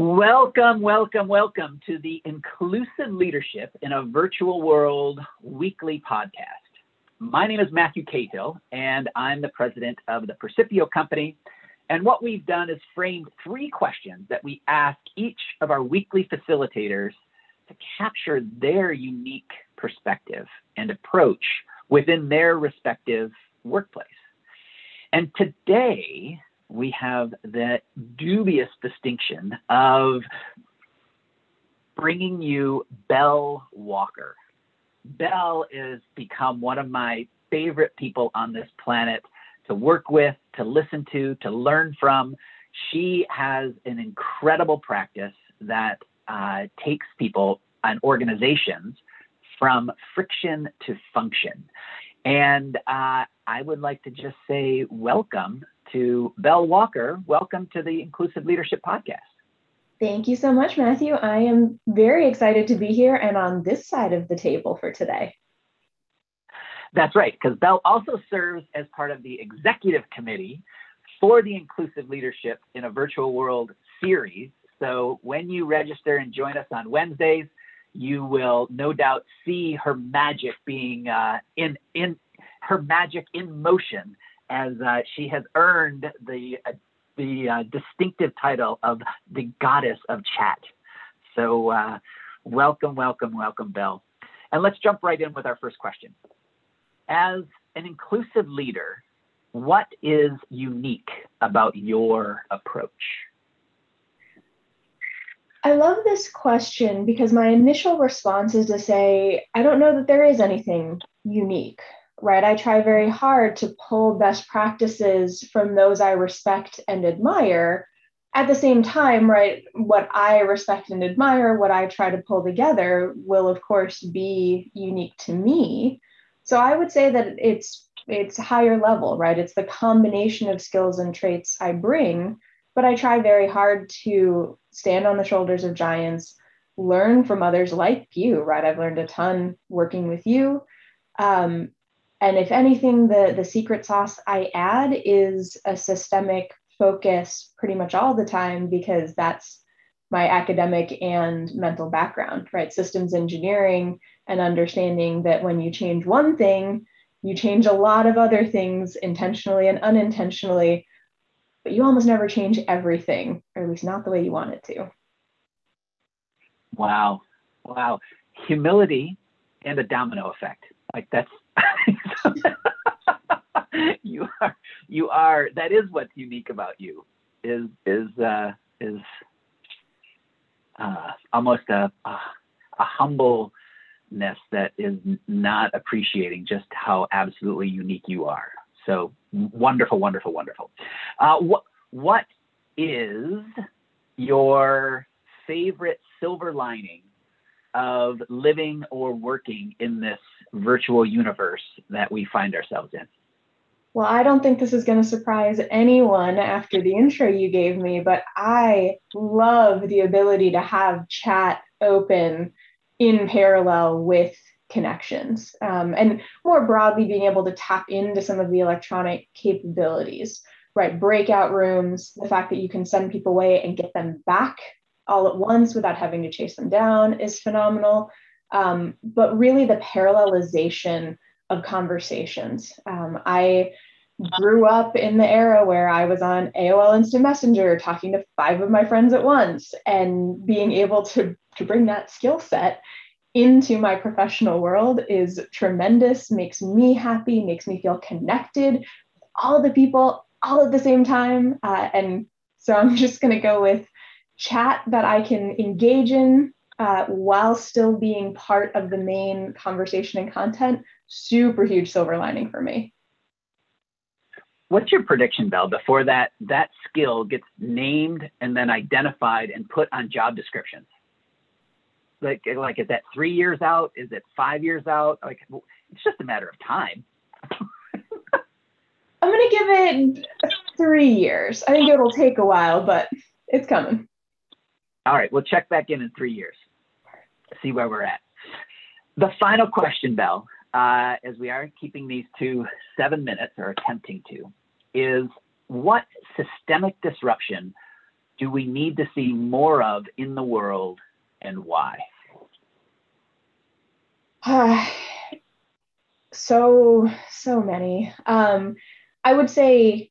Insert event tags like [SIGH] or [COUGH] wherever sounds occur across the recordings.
Welcome, welcome, welcome to the Inclusive Leadership in a Virtual World weekly podcast. My name is Matthew Cahill, and I'm the president of the Percipio Company. And what we've done is framed three questions that we ask each of our weekly facilitators to capture their unique perspective and approach within their respective workplace. And today, we have the dubious distinction of bringing you Belle Walker. Belle has become one of my favorite people on this planet to work with, to listen to, to learn from. She has an incredible practice that uh, takes people and organizations from friction to function. And uh, I would like to just say welcome to Belle Walker. Welcome to the Inclusive Leadership Podcast. Thank you so much, Matthew. I am very excited to be here and on this side of the table for today. That's right, because Belle also serves as part of the executive committee for the Inclusive Leadership in a Virtual World series. So when you register and join us on Wednesdays, you will no doubt see her magic being uh, in in her magic in motion as uh, she has earned the uh, the uh, distinctive title of the goddess of chat. So uh, welcome, welcome, welcome, Belle. And let's jump right in with our first question. As an inclusive leader, what is unique about your approach? I love this question because my initial response is to say, I don't know that there is anything unique right? I try very hard to pull best practices from those I respect and admire. At the same time, right, what I respect and admire, what I try to pull together will of course be unique to me. So I would say that it's it's higher level, right? It's the combination of skills and traits I bring, but I try very hard to stand on the shoulders of giants, learn from others like you, right? I've learned a ton working with you. Um, and if anything, the, the secret sauce I add is a systemic focus pretty much all the time because that's my academic and mental background, right? Systems engineering and understanding that when you change one thing, you change a lot of other things intentionally and unintentionally, but you almost never change everything, or at least not the way you want it to. Wow. Wow. Humility and the domino effect. Like that's [LAUGHS] you are you are that is what's unique about you is is uh, is uh, almost a, a, a humbleness that is not appreciating just how absolutely unique you are. So wonderful, wonderful, wonderful. Uh, what what is your favorite silver lining of living or working in this virtual universe that we find ourselves in? Well, I don't think this is going to surprise anyone after the intro you gave me, but I love the ability to have chat open in parallel with connections. Um, and more broadly, being able to tap into some of the electronic capabilities, right? Breakout rooms, the fact that you can send people away and get them back all at once without having to chase them down is phenomenal. Um, but really, the parallelization of conversations. Um, I grew up in the era where I was on AOL Instant Messenger talking to five of my friends at once and being able to, to bring that skill set into my professional world is tremendous, makes me happy, makes me feel connected with all of the people all at the same time. Uh, and so I'm [LAUGHS] just going to go with chat that I can engage in uh, while still being part of the main conversation and content, super huge silver lining for me. What's your prediction, Belle, before that that skill gets named and then identified and put on job descriptions? Like, like is that three years out? Is it five years out? Like, it's just a matter of time. [LAUGHS] I'm gonna give it three years. I think it'll take a while, but it's coming. All right, we'll check back in in three years, see where we're at. The final question, Belle, uh, as we are keeping these to seven minutes or attempting to, is what systemic disruption do we need to see more of in the world and why? Uh, [SIGHS] so, so many. Um, I would say,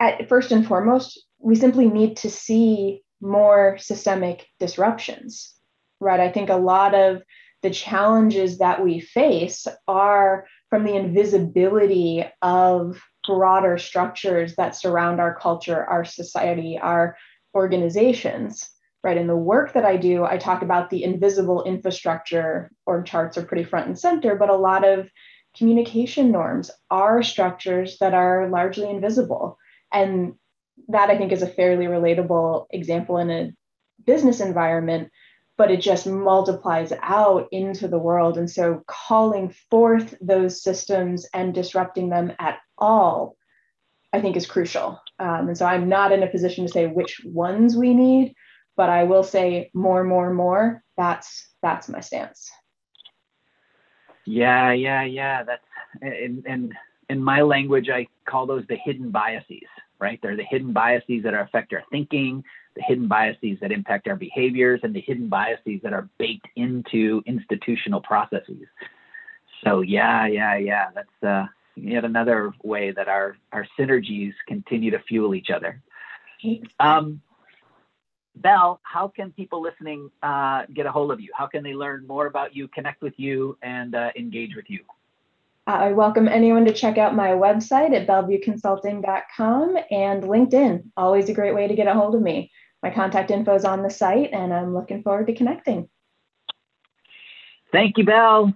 at first and foremost, we simply need to see more systemic disruptions, right? I think a lot of the challenges that we face are from the invisibility of broader structures that surround our culture, our society, our organizations, right? In the work that I do, I talk about the invisible infrastructure, org charts are pretty front and center, but a lot of communication norms are structures that are largely invisible. And that I think is a fairly relatable example in a business environment, but it just multiplies out into the world. And so calling forth those systems and disrupting them at all, I think is crucial. Um, and so I'm not in a position to say which ones we need, but I will say more, more, more. That's that's my stance. Yeah, yeah, yeah. That's in in my language, I call those the hidden biases. Right? They're the hidden biases that affect our thinking, the hidden biases that impact our behaviors, and the hidden biases that are baked into institutional processes. So yeah, yeah, yeah. That's uh, yet another way that our our synergies continue to fuel each other. Um, Belle, how can people listening uh, get a hold of you? How can they learn more about you, connect with you, and uh, engage with you? I welcome anyone to check out my website at bellevueconsulting.com and LinkedIn. Always a great way to get a hold of me. My contact info is on the site, and I'm looking forward to connecting. Thank you, Belle.